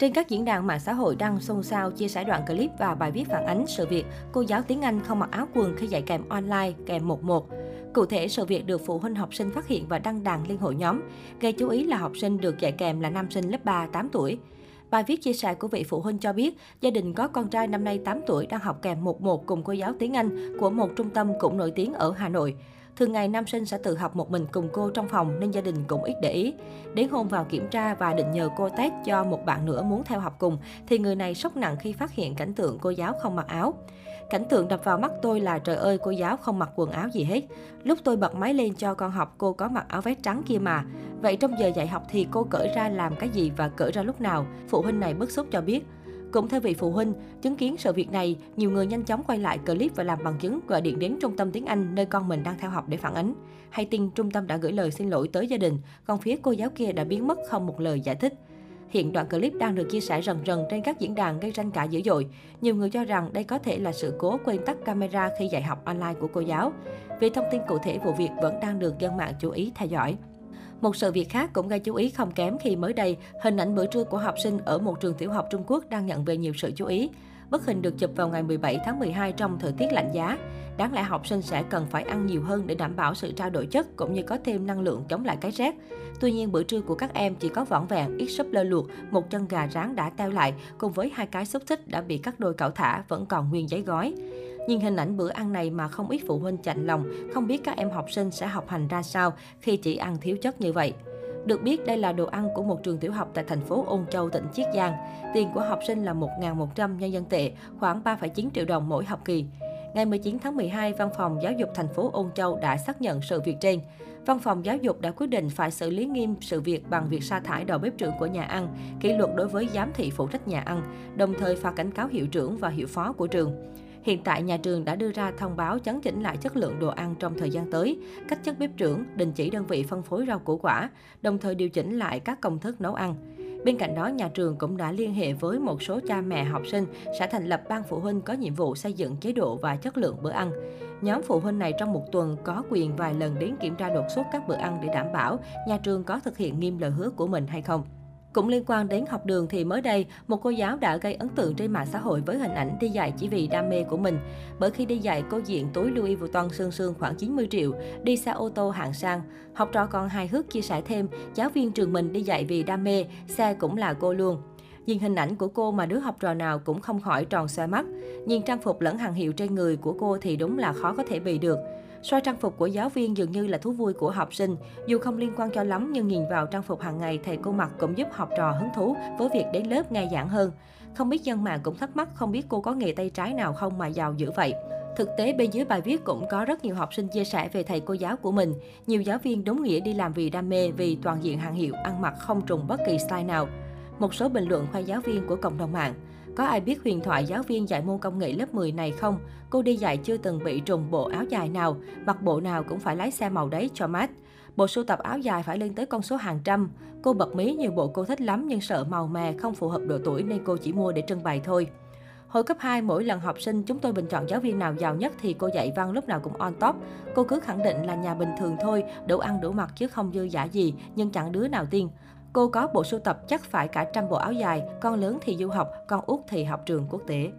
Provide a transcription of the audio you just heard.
Trên các diễn đàn mạng xã hội đăng xôn xao chia sẻ đoạn clip và bài viết phản ánh sự việc cô giáo tiếng Anh không mặc áo quần khi dạy kèm online kèm 11. Cụ thể, sự việc được phụ huynh học sinh phát hiện và đăng đàn liên hội nhóm. Gây chú ý là học sinh được dạy kèm là nam sinh lớp 3, 8 tuổi. Bài viết chia sẻ của vị phụ huynh cho biết, gia đình có con trai năm nay 8 tuổi đang học kèm 11 cùng cô giáo tiếng Anh của một trung tâm cũng nổi tiếng ở Hà Nội. Thường ngày nam sinh sẽ tự học một mình cùng cô trong phòng nên gia đình cũng ít để ý. Đến hôm vào kiểm tra và định nhờ cô test cho một bạn nữa muốn theo học cùng, thì người này sốc nặng khi phát hiện cảnh tượng cô giáo không mặc áo. Cảnh tượng đập vào mắt tôi là trời ơi, cô giáo không mặc quần áo gì hết. Lúc tôi bật máy lên cho con học, cô có mặc áo vest trắng kia mà. Vậy trong giờ dạy học thì cô cởi ra làm cái gì và cởi ra lúc nào? Phụ huynh này bức xúc cho biết. Cũng theo vị phụ huynh, chứng kiến sự việc này, nhiều người nhanh chóng quay lại clip và làm bằng chứng gọi điện đến trung tâm tiếng Anh nơi con mình đang theo học để phản ánh. Hay tin trung tâm đã gửi lời xin lỗi tới gia đình, còn phía cô giáo kia đã biến mất không một lời giải thích. Hiện đoạn clip đang được chia sẻ rần rần trên các diễn đàn gây tranh cãi dữ dội. Nhiều người cho rằng đây có thể là sự cố quên tắt camera khi dạy học online của cô giáo. Vì thông tin cụ thể vụ việc vẫn đang được dân mạng chú ý theo dõi. Một sự việc khác cũng gây chú ý không kém khi mới đây, hình ảnh bữa trưa của học sinh ở một trường tiểu học Trung Quốc đang nhận về nhiều sự chú ý. Bức hình được chụp vào ngày 17 tháng 12 trong thời tiết lạnh giá. Đáng lẽ học sinh sẽ cần phải ăn nhiều hơn để đảm bảo sự trao đổi chất cũng như có thêm năng lượng chống lại cái rét. Tuy nhiên bữa trưa của các em chỉ có vỏn vẹn, ít súp lơ luộc, một chân gà rán đã teo lại cùng với hai cái xúc xích đã bị cắt đôi cạo thả vẫn còn nguyên giấy gói. Nhìn hình ảnh bữa ăn này mà không ít phụ huynh chạnh lòng, không biết các em học sinh sẽ học hành ra sao khi chỉ ăn thiếu chất như vậy. Được biết, đây là đồ ăn của một trường tiểu học tại thành phố Ôn Châu, tỉnh Chiết Giang. Tiền của học sinh là 1.100 nhân dân tệ, khoảng 3,9 triệu đồng mỗi học kỳ. Ngày 19 tháng 12, Văn phòng Giáo dục thành phố Ôn Châu đã xác nhận sự việc trên. Văn phòng Giáo dục đã quyết định phải xử lý nghiêm sự việc bằng việc sa thải đầu bếp trưởng của nhà ăn, kỷ luật đối với giám thị phụ trách nhà ăn, đồng thời phạt cảnh cáo hiệu trưởng và hiệu phó của trường. Hiện tại, nhà trường đã đưa ra thông báo chấn chỉnh lại chất lượng đồ ăn trong thời gian tới, cách chức bếp trưởng, đình chỉ đơn vị phân phối rau củ quả, đồng thời điều chỉnh lại các công thức nấu ăn. Bên cạnh đó, nhà trường cũng đã liên hệ với một số cha mẹ học sinh sẽ thành lập ban phụ huynh có nhiệm vụ xây dựng chế độ và chất lượng bữa ăn. Nhóm phụ huynh này trong một tuần có quyền vài lần đến kiểm tra đột xuất các bữa ăn để đảm bảo nhà trường có thực hiện nghiêm lời hứa của mình hay không. Cũng liên quan đến học đường thì mới đây, một cô giáo đã gây ấn tượng trên mạng xã hội với hình ảnh đi dạy chỉ vì đam mê của mình. Bởi khi đi dạy, cô diện túi Louis Vuitton sương sương khoảng 90 triệu, đi xe ô tô hạng sang. Học trò còn hài hước chia sẻ thêm, giáo viên trường mình đi dạy vì đam mê, xe cũng là cô luôn. Nhìn hình ảnh của cô mà đứa học trò nào cũng không khỏi tròn xoe mắt. Nhìn trang phục lẫn hàng hiệu trên người của cô thì đúng là khó có thể bì được. Soi trang phục của giáo viên dường như là thú vui của học sinh. Dù không liên quan cho lắm nhưng nhìn vào trang phục hàng ngày thầy cô mặc cũng giúp học trò hứng thú với việc đến lớp nghe giảng hơn. Không biết dân mạng cũng thắc mắc không biết cô có nghề tay trái nào không mà giàu dữ vậy. Thực tế bên dưới bài viết cũng có rất nhiều học sinh chia sẻ về thầy cô giáo của mình. Nhiều giáo viên đúng nghĩa đi làm vì đam mê, vì toàn diện hàng hiệu, ăn mặc không trùng bất kỳ style nào. Một số bình luận khoe giáo viên của cộng đồng mạng. Có ai biết huyền thoại giáo viên dạy môn công nghệ lớp 10 này không? Cô đi dạy chưa từng bị trùng bộ áo dài nào, mặc bộ nào cũng phải lái xe màu đấy cho mát. Bộ sưu tập áo dài phải lên tới con số hàng trăm. Cô bật mí nhiều bộ cô thích lắm nhưng sợ màu mè không phù hợp độ tuổi nên cô chỉ mua để trưng bày thôi. Hồi cấp 2, mỗi lần học sinh chúng tôi bình chọn giáo viên nào giàu nhất thì cô dạy văn lúc nào cũng on top. Cô cứ khẳng định là nhà bình thường thôi, đủ ăn đủ mặc chứ không dư giả gì, nhưng chẳng đứa nào tiên. Cô có bộ sưu tập chắc phải cả trăm bộ áo dài, con lớn thì du học, con út thì học trường quốc tế.